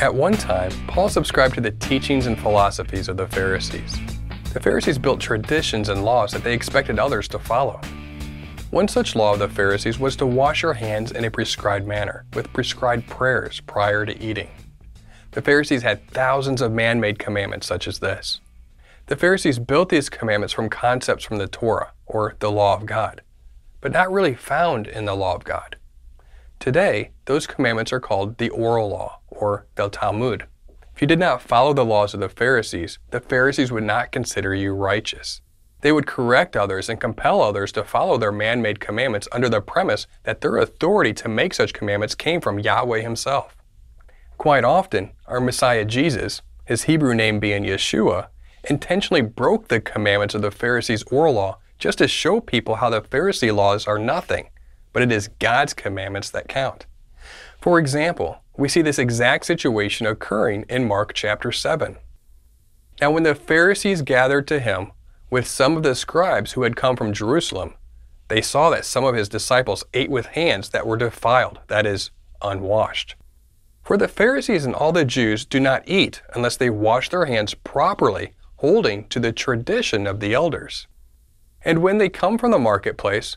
At one time, Paul subscribed to the teachings and philosophies of the Pharisees. The Pharisees built traditions and laws that they expected others to follow. One such law of the Pharisees was to wash your hands in a prescribed manner, with prescribed prayers prior to eating. The Pharisees had thousands of man made commandments such as this. The Pharisees built these commandments from concepts from the Torah, or the law of God, but not really found in the law of God. Today, those commandments are called the oral law, or the Talmud. If you did not follow the laws of the Pharisees, the Pharisees would not consider you righteous. They would correct others and compel others to follow their man made commandments under the premise that their authority to make such commandments came from Yahweh Himself. Quite often, our Messiah Jesus, his Hebrew name being Yeshua, intentionally broke the commandments of the Pharisees' oral law just to show people how the Pharisee laws are nothing but it is God's commandments that count. For example, we see this exact situation occurring in Mark chapter 7. Now, when the Pharisees gathered to him with some of the scribes who had come from Jerusalem, they saw that some of his disciples ate with hands that were defiled, that is, unwashed. For the Pharisees and all the Jews do not eat unless they wash their hands properly, holding to the tradition of the elders. And when they come from the marketplace,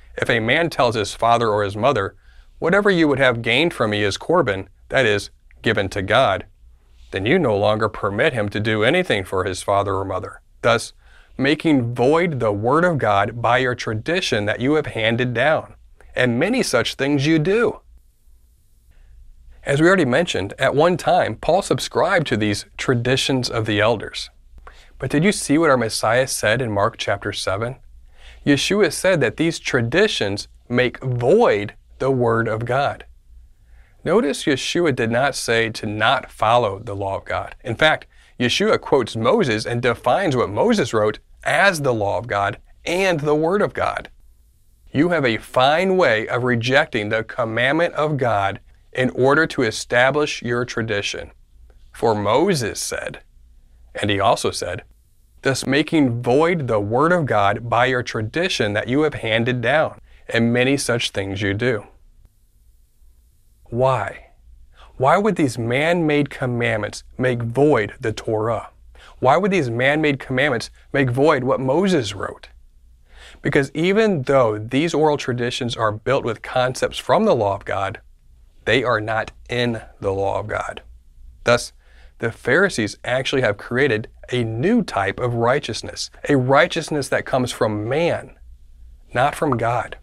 if a man tells his father or his mother, Whatever you would have gained from me is Corban, that is, given to God, then you no longer permit him to do anything for his father or mother, thus making void the word of God by your tradition that you have handed down. And many such things you do. As we already mentioned, at one time, Paul subscribed to these traditions of the elders. But did you see what our Messiah said in Mark chapter 7? Yeshua said that these traditions make void the Word of God. Notice Yeshua did not say to not follow the law of God. In fact, Yeshua quotes Moses and defines what Moses wrote as the law of God and the Word of God. You have a fine way of rejecting the commandment of God in order to establish your tradition. For Moses said, and he also said, thus making void the word of God by your tradition that you have handed down, and many such things you do. Why? Why would these man made commandments make void the Torah? Why would these man made commandments make void what Moses wrote? Because even though these oral traditions are built with concepts from the law of God, they are not in the law of God. Thus, the Pharisees actually have created a new type of righteousness, a righteousness that comes from man, not from God.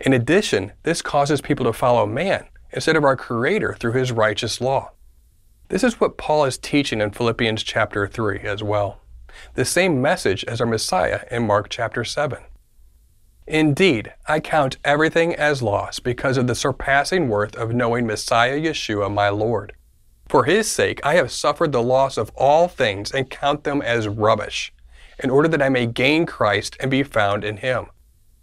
In addition, this causes people to follow man instead of our Creator through His righteous law. This is what Paul is teaching in Philippians chapter 3 as well. The same message as our Messiah in Mark chapter 7. Indeed, I count everything as loss because of the surpassing worth of knowing Messiah Yeshua my Lord for his sake, I have suffered the loss of all things and count them as rubbish, in order that I may gain Christ and be found in him,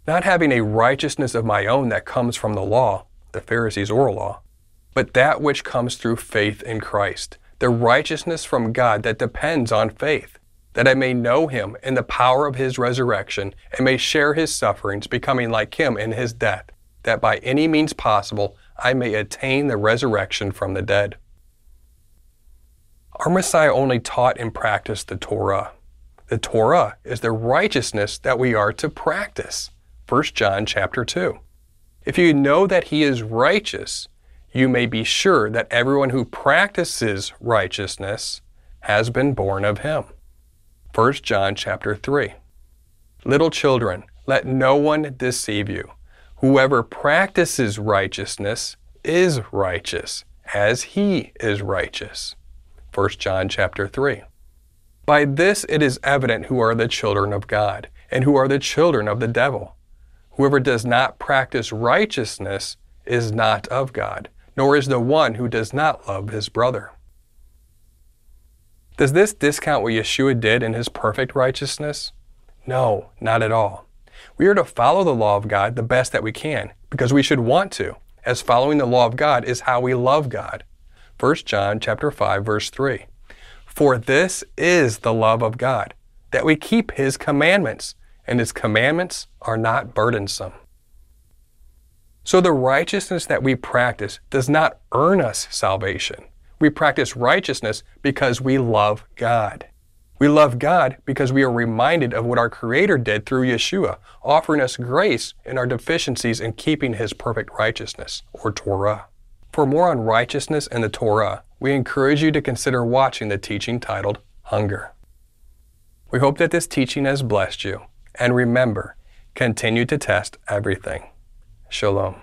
not having a righteousness of my own that comes from the law, the Pharisees' oral law, but that which comes through faith in Christ, the righteousness from God that depends on faith, that I may know him in the power of his resurrection and may share his sufferings, becoming like him in his death, that by any means possible I may attain the resurrection from the dead. Our Messiah only taught and practiced the Torah. The Torah is the righteousness that we are to practice. 1 John chapter 2. If you know that he is righteous, you may be sure that everyone who practices righteousness has been born of him. 1 John chapter 3. Little children, let no one deceive you. Whoever practices righteousness is righteous, as he is righteous. 1 John chapter 3. By this it is evident who are the children of God, and who are the children of the devil. Whoever does not practice righteousness is not of God, nor is the one who does not love his brother. Does this discount what Yeshua did in his perfect righteousness? No, not at all. We are to follow the law of God the best that we can, because we should want to, as following the law of God is how we love God. 1 John chapter 5 verse 3. For this is the love of God, that we keep his commandments, and his commandments are not burdensome. So the righteousness that we practice does not earn us salvation. We practice righteousness because we love God. We love God because we are reminded of what our Creator did through Yeshua, offering us grace in our deficiencies in keeping His perfect righteousness, or Torah. For more on righteousness and the Torah, we encourage you to consider watching the teaching titled Hunger. We hope that this teaching has blessed you, and remember, continue to test everything. Shalom.